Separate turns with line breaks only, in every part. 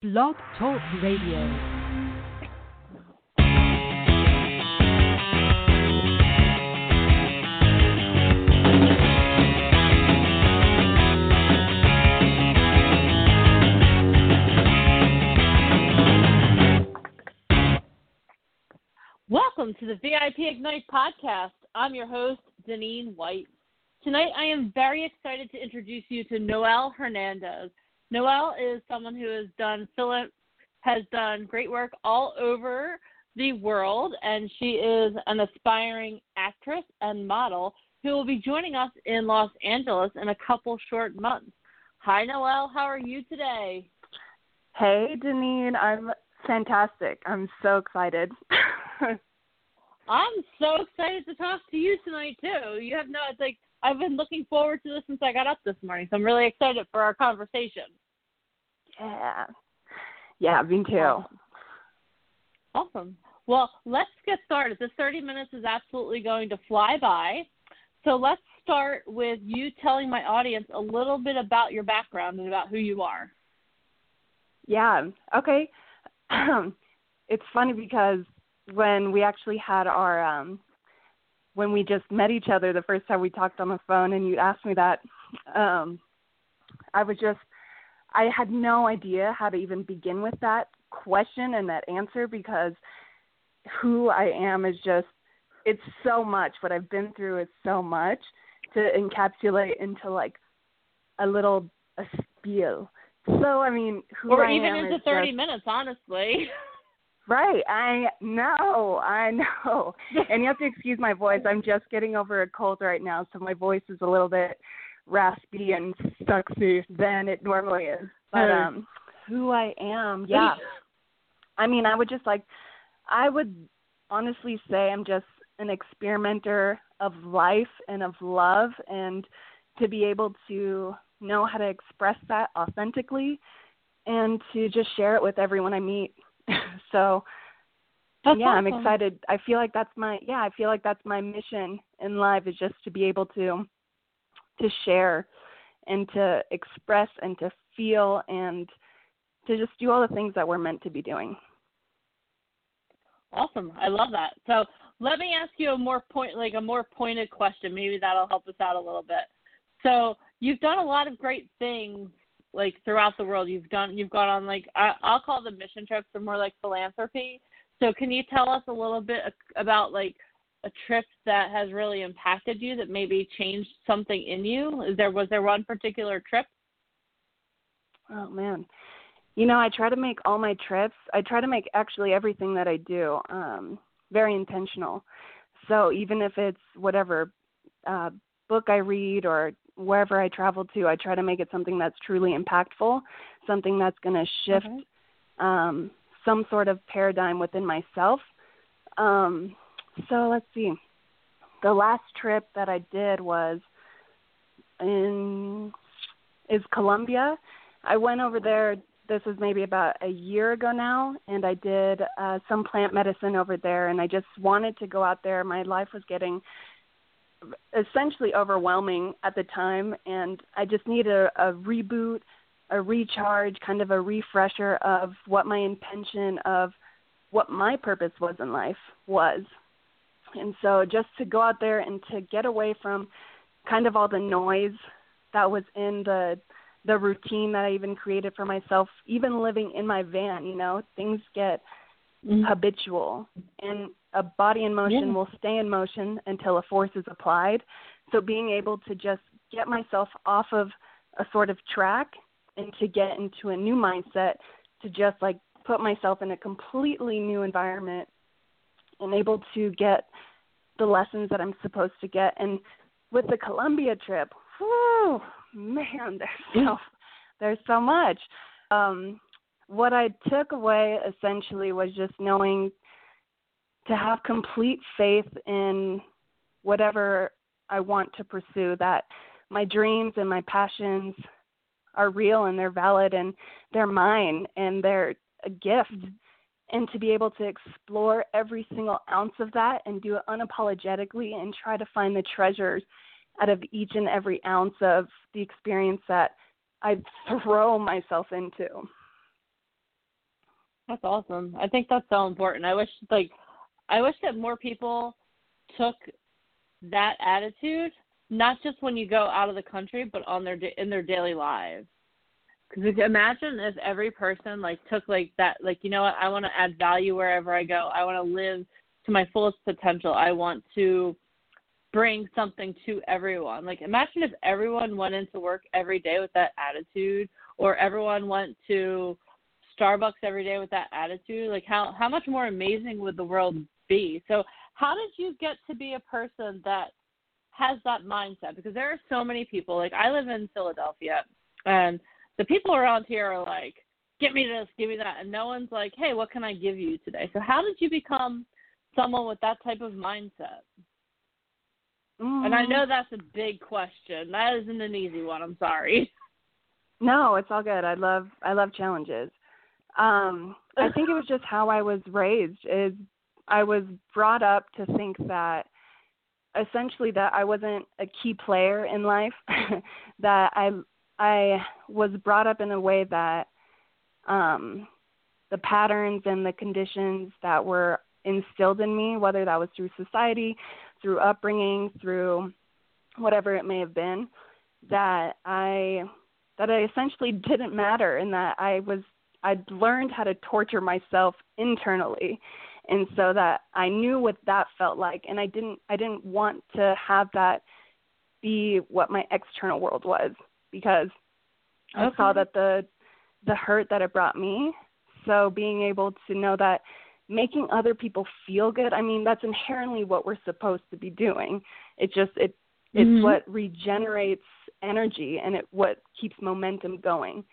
Blog Talk Radio.
Welcome to the VIP Ignite podcast. I'm your host, Deneen White. Tonight, I am very excited to introduce you to Noelle Hernandez. Noelle is someone who has done Philip has done great work all over the world, and she is an aspiring actress and model who will be joining us in Los Angeles in a couple short months. Hi, Noelle. How are you today?
Hey, Deneen. I'm fantastic. I'm so excited.
I'm so excited to talk to you tonight too. You have no it's like I've been looking forward to this since I got up this morning, so I'm really excited for our conversation.
Yeah. Yeah, me too.
Awesome. awesome. Well, let's get started. This 30 minutes is absolutely going to fly by. So let's start with you telling my audience a little bit about your background and about who you are.
Yeah. Okay. it's funny because when we actually had our um when we just met each other the first time we talked on the phone and you asked me that um I was just I had no idea how to even begin with that question and that answer because who I am is just it's so much what I've been through is so much to encapsulate into like a little a spiel. So I mean, who
or
I
Or
even
into 30
just,
minutes, honestly.
Right, I know, I know. and you have to excuse my voice. I'm just getting over a cold right now, so my voice is a little bit raspy and sexy than it normally is. But um who I am, yeah. I mean, I would just like I would honestly say I'm just an experimenter of life and of love and to be able to know how to express that authentically and to just share it with everyone I meet. so
That's
yeah,
awesome.
I'm excited. I feel like that's my yeah, I feel like that's my mission in life is just to be able to to share and to express and to feel and to just do all the things that we're meant to be doing.
Awesome. I love that. So let me ask you a more point like a more pointed question. Maybe that'll help us out a little bit. So you've done a lot of great things like throughout the world. You've done you've gone on like I, I'll call them mission trips or more like philanthropy. So can you tell us a little bit about like a trip that has really impacted you that maybe changed something in you? Is there was there one particular trip?
Oh man. You know, I try to make all my trips, I try to make actually everything that I do um very intentional. So even if it's whatever uh book I read or wherever I travel to, I try to make it something that's truly impactful, something that's going to shift
Okay.
um, some sort of paradigm within myself. Um, so let's see. The last trip that I did was in is Colombia. I went over there. This was maybe about a year ago now, and I did uh, some plant medicine over there. And I just wanted to go out there. My life was getting essentially overwhelming at the time and I just needed a, a reboot, a recharge, kind of a refresher of what my intention of what my purpose was in life was. And so just to go out there and to get away from kind of all the noise that was in the the routine that I even created for myself, even living in my van, you know, things get habitual. And a body in motion
Yeah.
will stay in motion until a force is applied. So being able to just get myself off of a sort of track and to get into a new mindset to just like put myself in a completely new environment and able to get the lessons that I'm supposed to get. And with the Colombia trip whoo man there's so there's so much. Um what I took away essentially was just knowing to have complete faith in whatever I want to pursue, that my dreams and my passions are real and they're valid and they're mine and they're a gift. And to be able to explore every single ounce of that and do it unapologetically and try to find the treasures out of each and every ounce of the experience that I throw myself into.
That's awesome. I think that's so important. I wish like I wish that more people took that attitude, not just when you go out of the country, but on their in their daily lives. Because imagine if every person like took like that, like you know what, I want to add value wherever I go. I want to live to my fullest potential. I want to bring something to everyone. Like imagine if everyone went into work every day with that attitude, or everyone went to Starbucks every day with that attitude. Like how how much more amazing would the world be? So how did you get to be a person that has that mindset? Because there are so many people. Like I live in Philadelphia, and the people around here are like, "Give me this, give me that," and no one's like, "Hey, what can I give you today?" So how did you become someone with that type of mindset? Mm. And I know
Mm-hmm.
that's a big question. That isn't an easy one. I'm sorry.
No, it's all good. I love I love challenges. Um, I think it was just how I was raised. Is I was brought up to think that essentially that I wasn't a key player in life. that I I was brought up in a way that um, the patterns and the conditions that were instilled in me, whether that was through society, through upbringing, through whatever it may have been, that I that I essentially didn't matter and that I was I'd learned how to torture myself internally and so that I knew what that felt like and I didn't I didn't want to have that be what my external world was because I saw that the the hurt that it brought me so being able to know that making other people feel good I mean that's inherently what we're supposed to be doing. It just it it's
Mhm.
what regenerates energy and it what keeps momentum going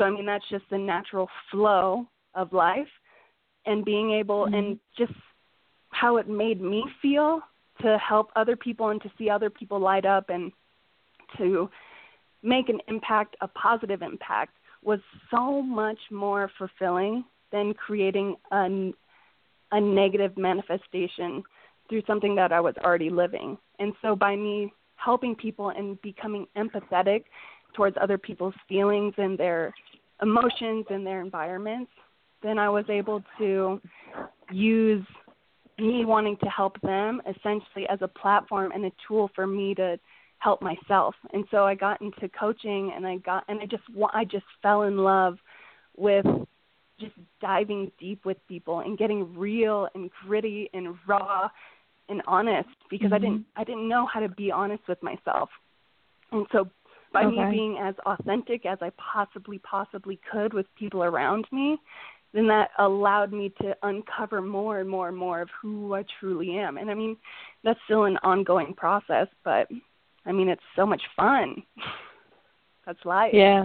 so i mean that's just the natural flow of life and being able
Mhm.
and just how it made me feel to help other people and to see other people light up and to make an impact a positive impact was so much more fulfilling than creating a, a negative manifestation through something that I was already living. And so by me helping people and becoming empathetic towards other people's feelings and their emotions and their environments, then I was able to use me wanting to help them essentially as a platform and a tool for me to help myself. And so I got into coaching and I got and I just I just fell in love with just diving deep with people and getting real and gritty and raw and honest because I mm-hmm. didn't I didn't know how to be honest with myself. And so by me being as authentic as I possibly possibly could with people around me, then that allowed me to uncover more and more and more of who I truly am. And I mean, that's still an ongoing process, but I mean, it's so much fun. that's life.
Yeah.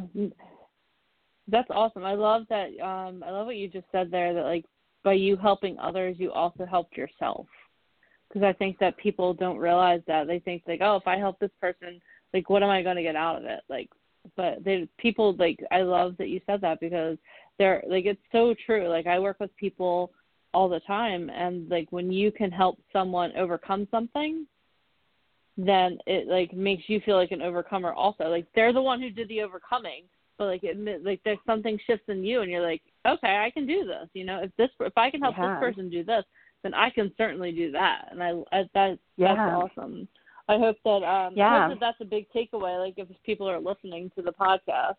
That's awesome. I love that um I love what you just said there that like by you helping others you also helped yourself. Cuz I think that people don't realize that. They think like, "Oh, if I help this person, like what am I going to get out of it?" Like but they people like I love that you said that because they're like it's so true. Like I work with people all the time and like when you can help someone overcome something then it like makes you feel like an overcomer also like they're the one who did the overcoming but like it like there's something shifts in you and you're like okay i can do this you know if this if i can help
Yeah.
this person do this then i can certainly do that and i, I that
Yeah.
that's awesome i hope that um i
Yeah.
hope that that's a big takeaway like if people are listening to the podcast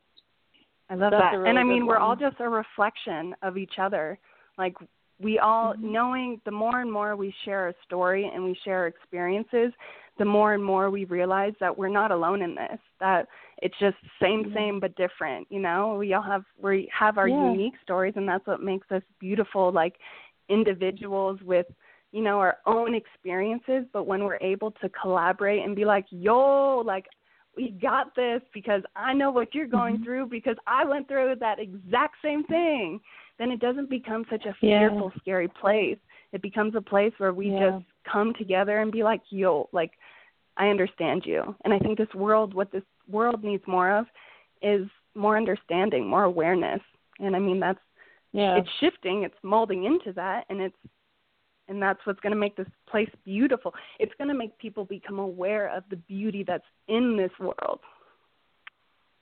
I love that.
really
and I mean, we're all just a reflection of each other. Like we all
Mhm.
knowing the more and more we share our story and we share our experiences, the more and more we realize that we're not alone in this. That it's just same
Yeah.
same but different, you know? We all have we have our
Yeah.
unique stories and that's what makes us beautiful like individuals with you know our own experiences but when we're able to collaborate and be like yo like we got this because I know what you're going
Mhm.
through because I went through that exact same thing, then it doesn't become such a
Yeah.
fearful, scary place. It becomes a place where we
Yeah.
just come together and be like, yo, like, I understand you. And I think this world, what this world needs more of is more understanding, more awareness. And I mean, that's,
yeah
it's shifting, it's molding into that, and it's, and that's what's going to make this place beautiful. It's going to make people become aware of the beauty that's in this world.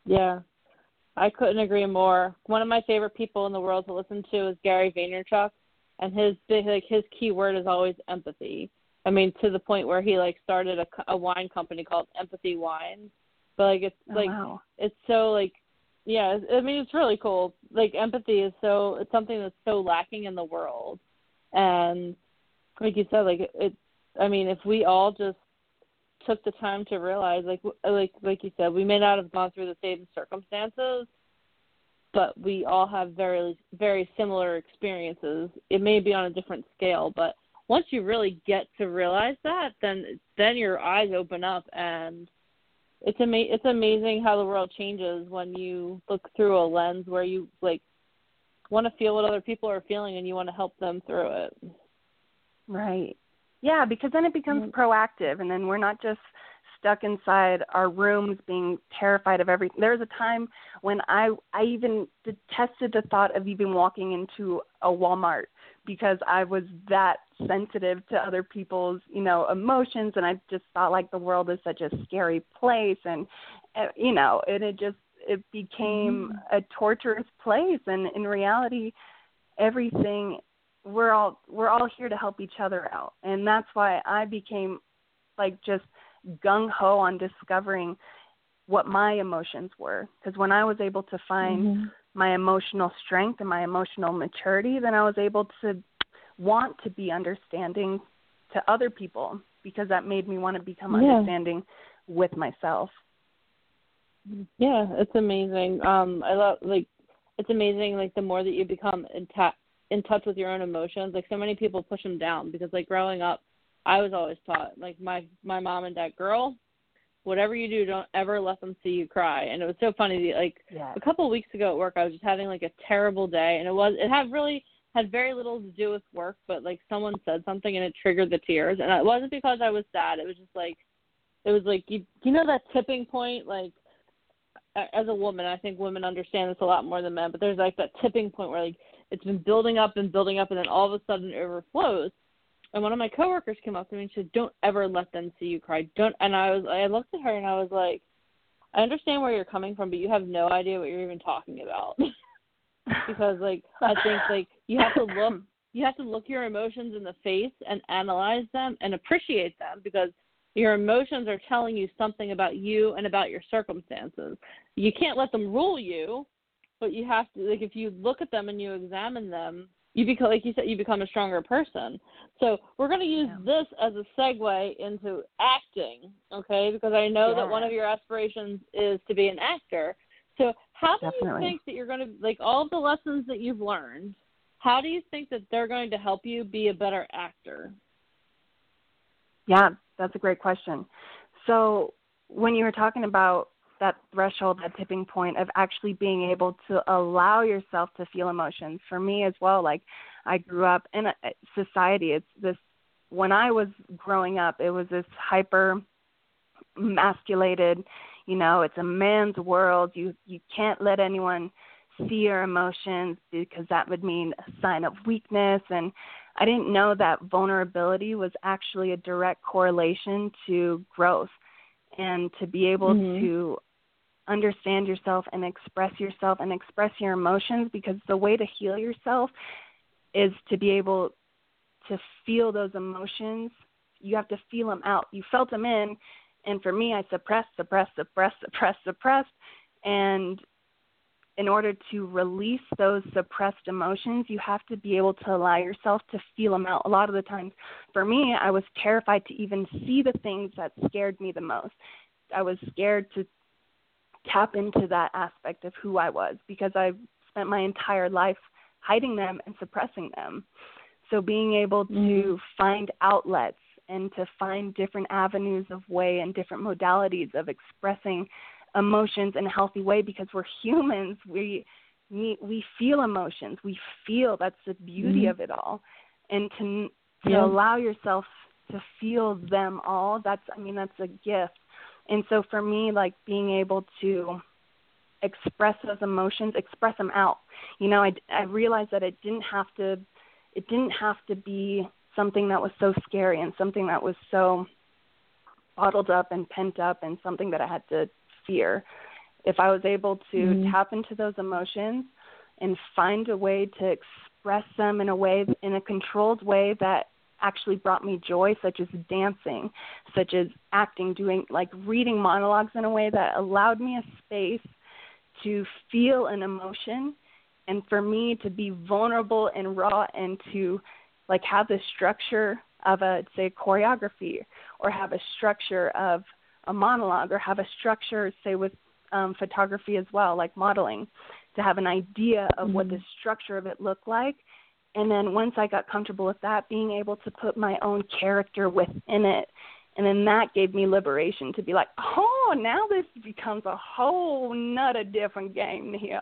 Yeah. I couldn't agree more. One of my favorite people in the world to listen to is Gary Vaynerchuk, and his big like his key word is always empathy. I mean, to the point where he like started a, a wine company called Empathy Wines. But like it's
Oh,
like
wow.
it's so like yeah i mean it's really cool like empathy is so it's something that's so lacking in the world and like you said like it, i mean if we all just took the time to realize like like like you said we may not have gone through the same circumstances but we all have very very similar experiences it may be on a different scale but once you really get to realize that then then your eyes open up and it's ama- it's amazing how the world changes when you look through a lens where you like want to feel what other people are feeling and you want to help them through it.
Right. Yeah, because then it becomes proactive, and then we're not just stuck inside our rooms being terrified of everything. There was a time when I I even detested the thought of even walking into a Walmart because I was that sensitive to other people's you know emotions, and I just thought like the world is such a scary place, and uh, you know, and it just it became a torturous place, and in reality, everything we're all we're all here to help each other out and that's why i became like just gung ho on discovering what my emotions were because when i was able to find my emotional strength and my emotional maturity then i was able to want to be understanding to other people because that made me want to become
Yeah.
understanding with myself
Yeah, it's amazing. Um I love like it's amazing like the more that you become in ta- in touch with your own emotions. Like so many people push them down because like growing up I was always taught like my my mom and dad girl whatever you do don't ever let them see you cry. And it was so funny like
yeah
a couple of weeks ago at work I was just having like a terrible day and it was it had really had very little to do with work but like someone said something and it triggered the tears and it wasn't because I was sad it was just like it was like you you know that tipping point like as a woman I think women understand this a lot more than men but there's like that tipping point where like it's been building up and building up and then all of a sudden it overflows and one of my coworkers came up to me and said don't ever let them see you cry don't and I was I looked at her and I was like I understand where you're coming from, but you have no idea what you're even talking about. because like I think like you have to look you have to look your emotions in the face and analyze them and appreciate them because your emotions are telling you something about you and about your circumstances. You can't let them rule you, but you have to like if you look at them and you examine them, you become like you said you become a stronger person. So we're going to use
Yeah.
this as a segue into acting, okay? Because I know that one of your aspirations is to be an actor. So how do
Definitely.
you think that you're going to like all of the lessons that you've learned? How do you think that they're going to help you be a better actor?
Yeah, that's a great question. So, when you were talking about that threshold, that tipping point of actually being able to allow yourself to feel emotions, for me as well, like I grew up in a society, it's this, when I was growing up, it was this hyper masculated, you know, it's a man's world. You you can't let anyone see your emotions because that would mean a sign of weakness and I didn't know that vulnerability was actually a direct correlation to growth and to be able
Mhm.
to understand yourself and express yourself and express your emotions because the way to heal yourself is to be able to feel those emotions. You have to feel them out. You felt them in, and for me, I suppressed, suppressed, suppressed, suppressed, suppressed, and in order to release those suppressed emotions, you have to be able to allow yourself to feel them out. A lot of the times, for me, I was terrified to even see the things that scared me the most. I was scared to tap into that aspect of who I was because I spent my entire life hiding them and suppressing them. So being able to
Mhm.
find outlets and to find different avenues of way and different modalities of expressing emotions in a healthy way because we're humans we we we feel emotions we feel that's the beauty
Mhm.
of it all and to to
Yeah.
allow yourself to feel them all that's i mean that's a gift and so for me like being able to express those emotions express them out you know i i realized that it didn't have to it didn't have to be something that was so scary and something that was so bottled up and pent up and something that i had to fear if I was able to
Mhm.
tap into those emotions and find a way to express them in a way in a controlled way that actually brought me joy such as dancing such as acting doing like reading monologues in a way that allowed me a space to feel an emotion and for me to be vulnerable and raw and to like have the structure of a say choreography or have a structure of a monologue or have a structure say with um, photography as well like modeling to have an idea of what the structure of it looked like and then once i got comfortable with that being able to put my own character within it and then that gave me liberation to be like oh now this becomes a whole nother different game here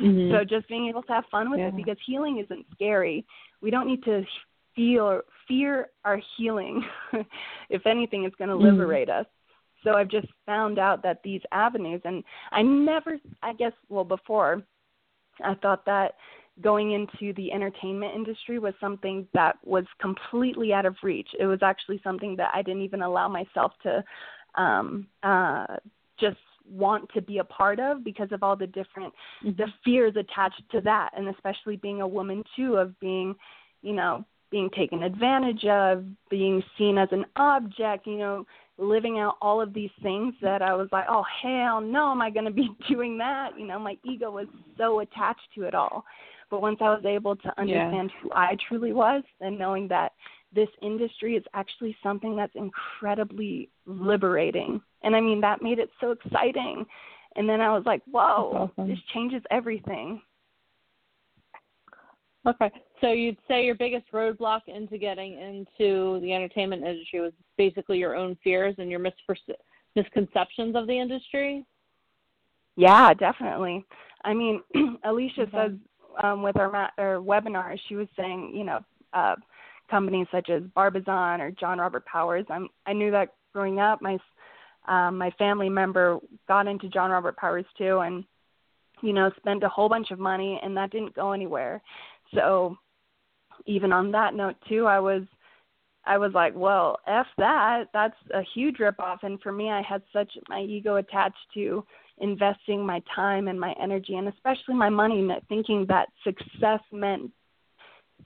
Mhm.
so just being able to have fun with
Yeah.
it because healing isn't scary. We don't need to feel fear our healing. if anything, it's going to
Mhm.
liberate us. So I've just found out that these avenues, and I never, I guess, well, before, I thought that going into the entertainment industry was something that was completely out of reach. It was actually something that I didn't even allow myself to um uh just want to be a part of because of all the different the fears attached to that. And especially being a woman too of being you know being taken advantage of being seen as an object you know living out all of these things that i was like oh hell no am i going to be doing that? You know my ego was so attached to it all but once i was able to understand who i truly was and knowing that this industry is actually something that's incredibly liberating and i mean that made it so exciting and then i was like whoa
awesome.
this changes everything
Okay. So you'd say your biggest roadblock into getting into the entertainment industry was basically your own fears and your misconceptions of the industry?
Yeah, definitely. I mean, Alicia
Okay.
says um, with our, ma- our webinar, she was saying, you know, uh, companies such as Barbizon or John Robert Powers. I'm, I knew that growing up. My um, my family member got into John Robert Powers too, and you know, spent a whole bunch of money, and that didn't go anywhere. So, even on that note too, I was I was like, well, f that. That's a huge ripoff. And for me, I had such my ego attached to investing my time and my energy, and especially my money, thinking that success meant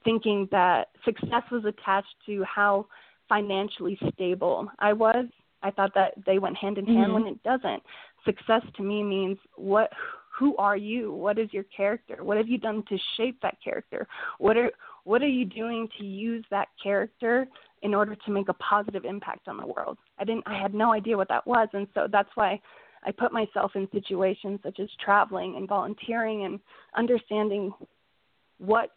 thinking that success was attached to how financially stable I was. I thought that they went hand in hand
Mhm.
when it doesn't. Success to me means what who are you? What is your character? What have you done to shape that character? What are what are you doing to use that character in order to make a positive impact on the world? I didn't I had no idea what that was and so that's why I put myself in situations such as traveling and volunteering and understanding what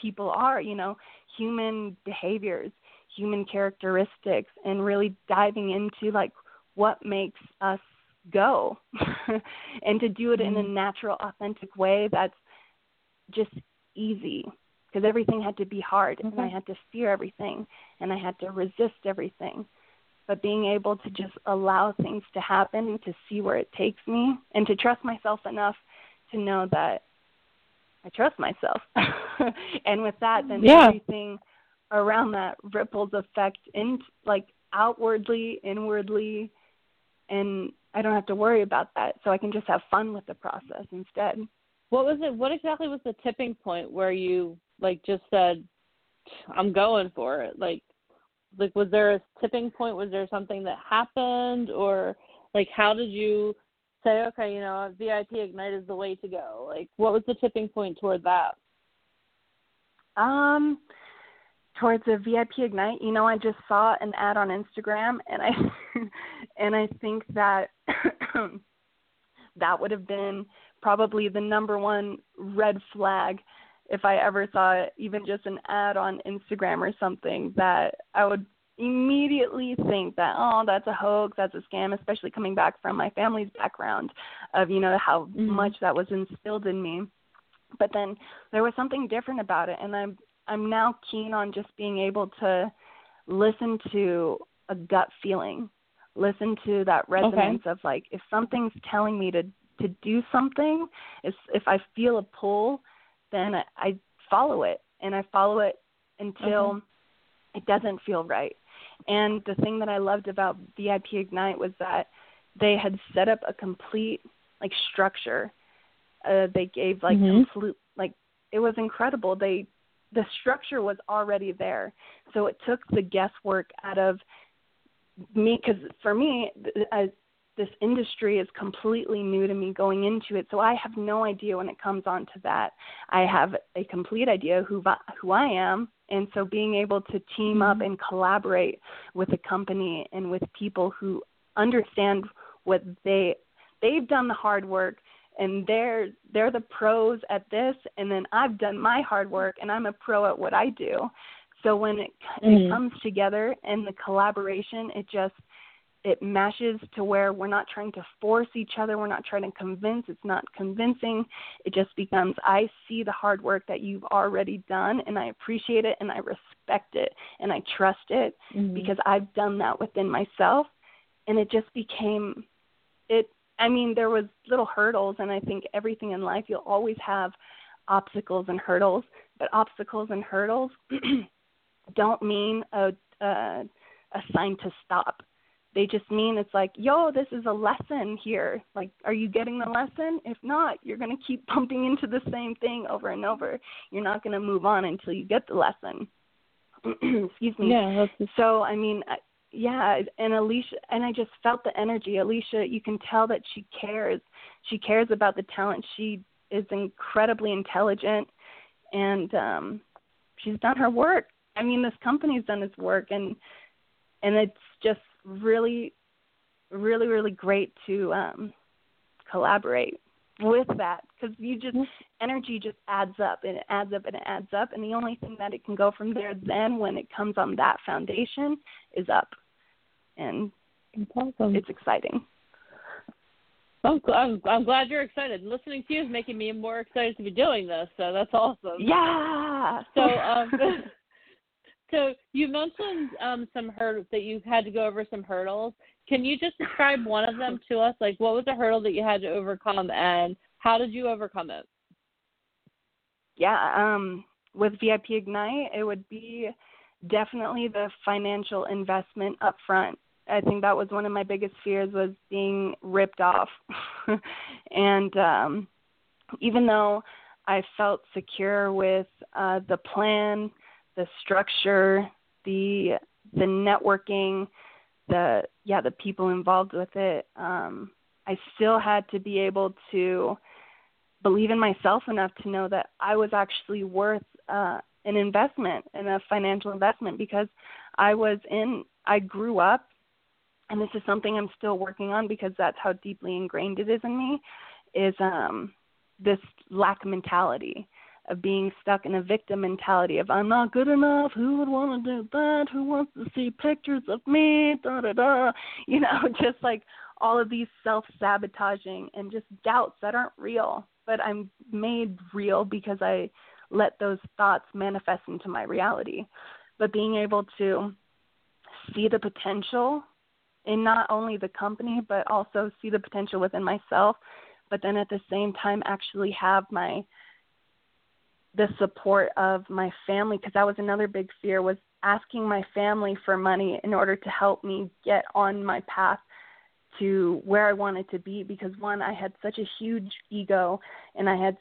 people are, you know, human behaviors, human characteristics, and really diving into like what makes us go and to do it in a mm-hmm. natural, authentic way that's just easy because everything had to be hard and I
mm-hmm.
had to fear everything and I had to resist everything. But being able to just allow things to happen and to see where it takes me and to trust myself enough to know that I trust myself. and with that, then
Yeah.
everything around that ripples effect in like outwardly, inwardly, and I don't have to worry about that. So I can just have fun with the process instead.
What was it? What exactly was the tipping point where you like just said, "I'm going for it"? Like, like was there a tipping point? Was there something that happened, or like how did you say, "Okay, you know, VIP Ignite is the way to go"? Like, what was the tipping point toward that?
Um, towards a VIP Ignite, you know, I just saw an ad on Instagram, and I and I think that that would have been probably the number one red flag if I ever saw even just an ad on Instagram or something that I would immediately think that oh that's a hoax that's a scam especially coming back from my family's background of you know how
Mhm.
much that was instilled in me but then there was something different about it and i'm i'm now keen on just being able to listen to a gut feeling listen to that resonance of like if something's telling me to to do something if if i feel a pull then i, I follow it and i follow it until it doesn't feel right and the thing that i loved about vip ignite was that they had set up a complete like structure. Uh, they gave like
Mhm.
complete like it was incredible. They the structure was already there, so it took the guesswork out of me because for me, as this industry is completely new to me going into it, so I have no idea when it comes on to that. I have a complete idea who who I am, and so being able to team up
Mhm.
and collaborate with a company and with people who understand what they they've done the hard work and they're they're the pros at this and then I've done my hard work and I'm a pro at what I do. So when it
Mhm.
it comes together and the collaboration it just it mashes to where we're not trying to force each other, we're not trying to convince, it's not convincing. It just becomes I see the hard work that you've already done and I appreciate it and I respect it and I trust it
Mhm.
because I've done that within myself and it just became it I mean there was little hurdles and I think everything in life you'll always have obstacles and hurdles but obstacles and hurdles don't mean a, a a sign to stop they just mean it's like yo this is a lesson here like are you getting the lesson if not you're going to keep bumping into the same thing over and over you're not going to move on until you get the lesson excuse me
Yeah,
so I mean, I- yeah, and Alicia, and I just felt the energy. Alicia, you can tell that she cares. She cares about the talent. She is incredibly intelligent, and um, she's done her work. I mean, this company's done its work, and and it's just really, really, really great to um, collaborate with that because you just energy just adds up and it adds up and it adds up and the only thing that it can go from there then when it comes on that foundation is up and
awesome.
it's exciting
I'm, I'm I'm glad you're excited. Listening to you is making me more excited to be doing this. So that's awesome.
yeah
So um, so you mentioned um some hurdles that you had to go over some hurdles. Can you just describe one of them to us? Like what was a hurdle that you had to overcome and how did you overcome it?
yeah um with vip ignite it would be definitely the financial investment up front i think that was one of my biggest fears was being ripped off and um even though i felt secure with uh the plan the structure the the networking the yeah the people involved with it. Um i still had to be able to believe in myself enough to know that I was actually worth uh, an investment and a financial investment because I was in, I grew up, and this is something I'm still working on because that's how deeply ingrained it is in me, is um, this lack mentality of being stuck in a victim mentality of I'm not good enough. Who would want to do that? Who wants to see pictures of me? Da da da. You know, just like all of these self sabotaging and just doubts that aren't real, but I'm made real because I let those thoughts manifest into my reality. But being able to see the potential in not only the company, but also see the potential within myself, but then at the same time actually have my the support of my family because that was another big fear was asking my family for money in order to help me get on my path to where I wanted to be because one I had such a huge ego and I had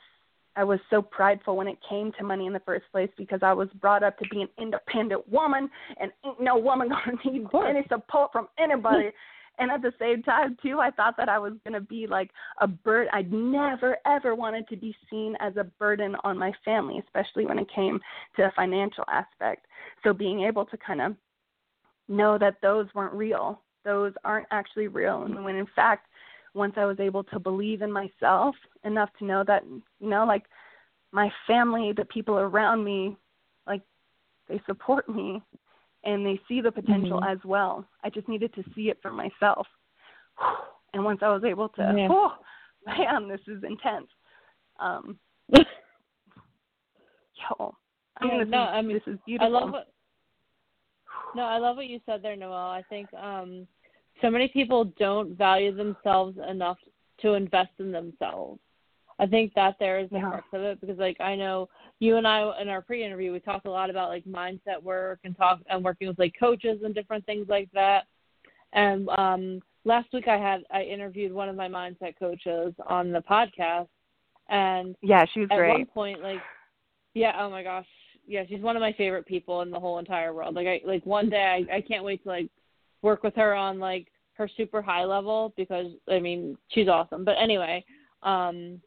I was so prideful when it came to money in the first place because I was brought up to be an independent woman and ain't no woman gonna need any support from anybody. and at the same time too, I thought that I was gonna be like a burden. i'd never ever wanted to be seen as a burden on my family, especially when it came to a financial aspect. So being able to kind of know that those weren't real, those aren't actually real, and when in fact once I was able to believe in myself enough to know that, you know, like my family, the people around me, like they support me and they see the potential
Mhm.
as well. I just needed to see it for myself. And once I was able to,
Yeah.
oh, man, this is intense. Um, yo, I mean,
Yeah,
this,
no,
is,
I mean,
this is
I
beautiful.
love what No, I love what you said there, Noelle. I think um so many people don't value themselves enough to invest in themselves. I think that there is the
Yeah.
crux of it because like I know you and I in our pre interview we talked a lot about like mindset work and talk and working with like coaches and different things like that. And um last week I had I interviewed one of my mindset coaches on the podcast, and
yeah, she was
at
great.
one point, like, yeah, oh my gosh, yeah, she's one of my favorite people in the whole entire world. Like, I like one day I, I can't wait to like work with her on like her super high level because I mean she's awesome. But anyway, um,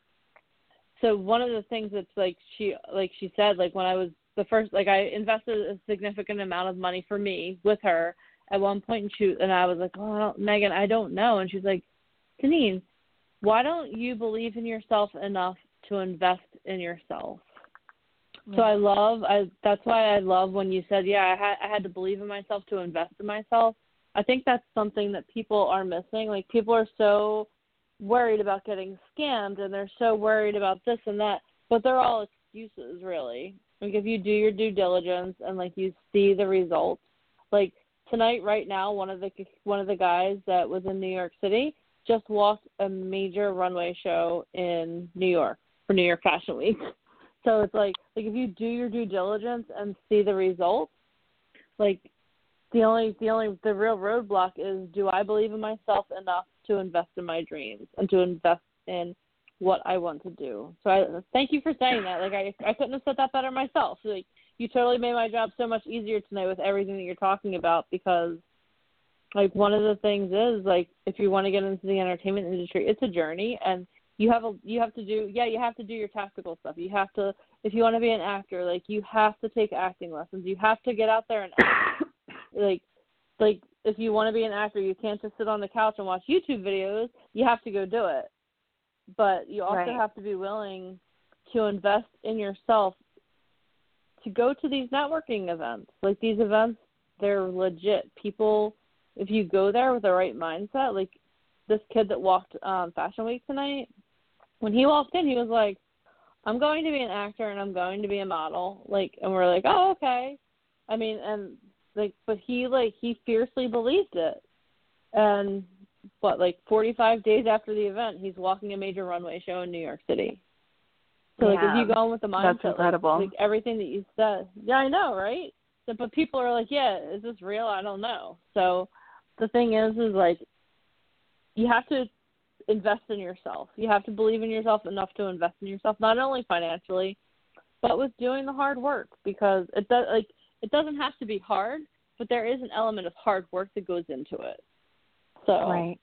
so one of the things that's like she like she said like when I was the first like I invested a significant amount of money for me with her at one point and she and I was like, oh I don't, Megan, I don't know, and she's like, Deneen, why don't you believe in yourself enough to invest in yourself? So mm. I love I that's why I love when you said, yeah, I had I had to believe in myself to invest in myself. I think that's something that people are missing. Like people are so worried about getting scammed and they're so worried about this and that, but they're all excuses really. Like if you do your due diligence and like you see the results, like tonight right now one of the one of the guys that was in New York City just walked a major runway show in New York for New York Fashion Week. So it's like like if you do your due diligence and see the results, like the only the only the real roadblock is do I believe in myself enough to invest in my dreams and to invest in what I want to do. So I thank you for saying that. Like I I couldn't have said that better myself. Like you totally made my job so much easier tonight with everything that you're talking about because like one of the things is like if you want to get into the entertainment industry, it's a journey and you have a you have to do yeah you have to do your tactical stuff you have to if you want to be an actor like you have to take acting lessons you have to get out there and act. like like if you want to be an actor you can't just sit on the couch and watch youtube videos. You have to go do it. But you also
Right.
have to be willing to invest in yourself to go to these networking events. Like these events they're legit. People if you go there with the right mindset like this kid that walked um fashion week tonight when he walked in he was like i'm going to be an actor and i'm going to be a model. Like and we're like oh okay. I mean and like but he like he fiercely believed it. And what like 45 days after the event he's walking a major runway show in new york city. So like if
Yeah,
you go in with the mindset
that's
like-
incredible.
like, everything that you said yeah i know right? So- but people are like yeah is this real? I don't know. So the thing is is like you have to invest in yourself. You have to believe in yourself enough to invest in yourself, not only financially, but with doing the hard work because it does like it doesn't have to be hard, but there is an element of hard work that goes into it. So
Right.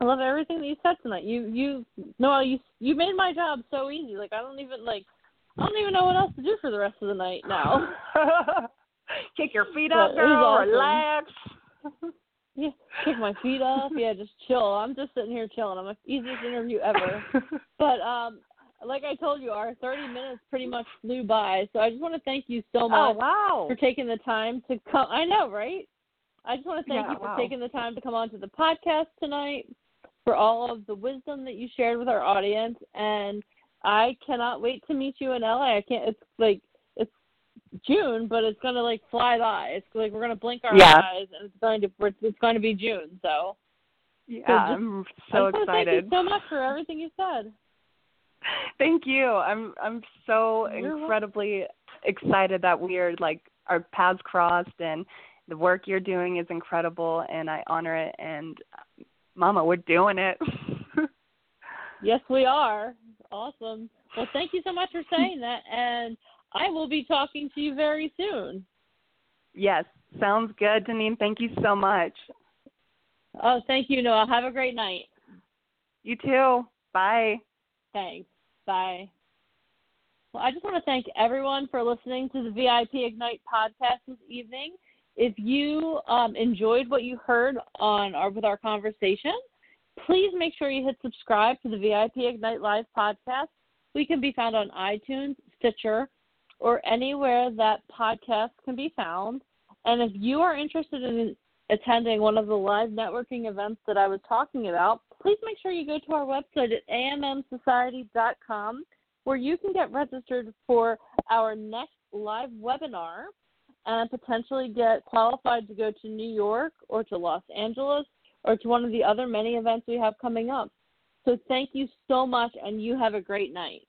I love everything that you said tonight. You you Noelle, you you made my job so easy. Like I don't even like I don't even know what else to do for the rest of the night now.
Kick your feet up, girl.
awesome.
Relax.
yeah, kick my feet up. Yeah, just chill. I'm just sitting here chilling. I'm the easiest interview ever. But um, like I told you, our 30 minutes pretty much flew by. So I just want to thank you so
oh
much
wow.
for taking the time to come. I know, right? I just want to thank
Yeah,
you for
wow.
taking the time to come onto the podcast tonight, for all of the wisdom that you shared with our audience, and I cannot wait to meet you in LA. I can't. It's like it's June, but it's gonna like fly by. It's like we're gonna blink our
Yeah.
eyes, and it's going to it's going to be June. So
Yeah,
just-
I'm so
I just wanna
excited.
Thank you so much for everything you said.
Thank you. I'm I'm so incredibly excited that we are like our paths crossed and the work you're doing is incredible and I honor it and uh, mama, we're doing it.
Yes, we are. Awesome. Well, thank you so much for saying that, and I will be talking to you very soon.
yes, sounds good, Deneen. Thank you so much.
Oh, thank you, Noah. Have a great night.
You too. Bye.
Thanks. Bye. Well, I just want to thank everyone for listening to the VIP Ignite podcast this evening. If you um, enjoyed what you heard on our with our conversation, please make sure you hit subscribe to the VIP Ignite Live podcast. We can be found on iTunes, Stitcher, or anywhere that podcasts can be found. And if you are interested in attending one of the live networking events that I was talking about, please make sure you go to our website at ammsociety.com where you can get registered for our next live webinar and potentially get qualified to go to New York or to Los Angeles or to one of the other many events we have coming up. So thank you so much and you have a great night.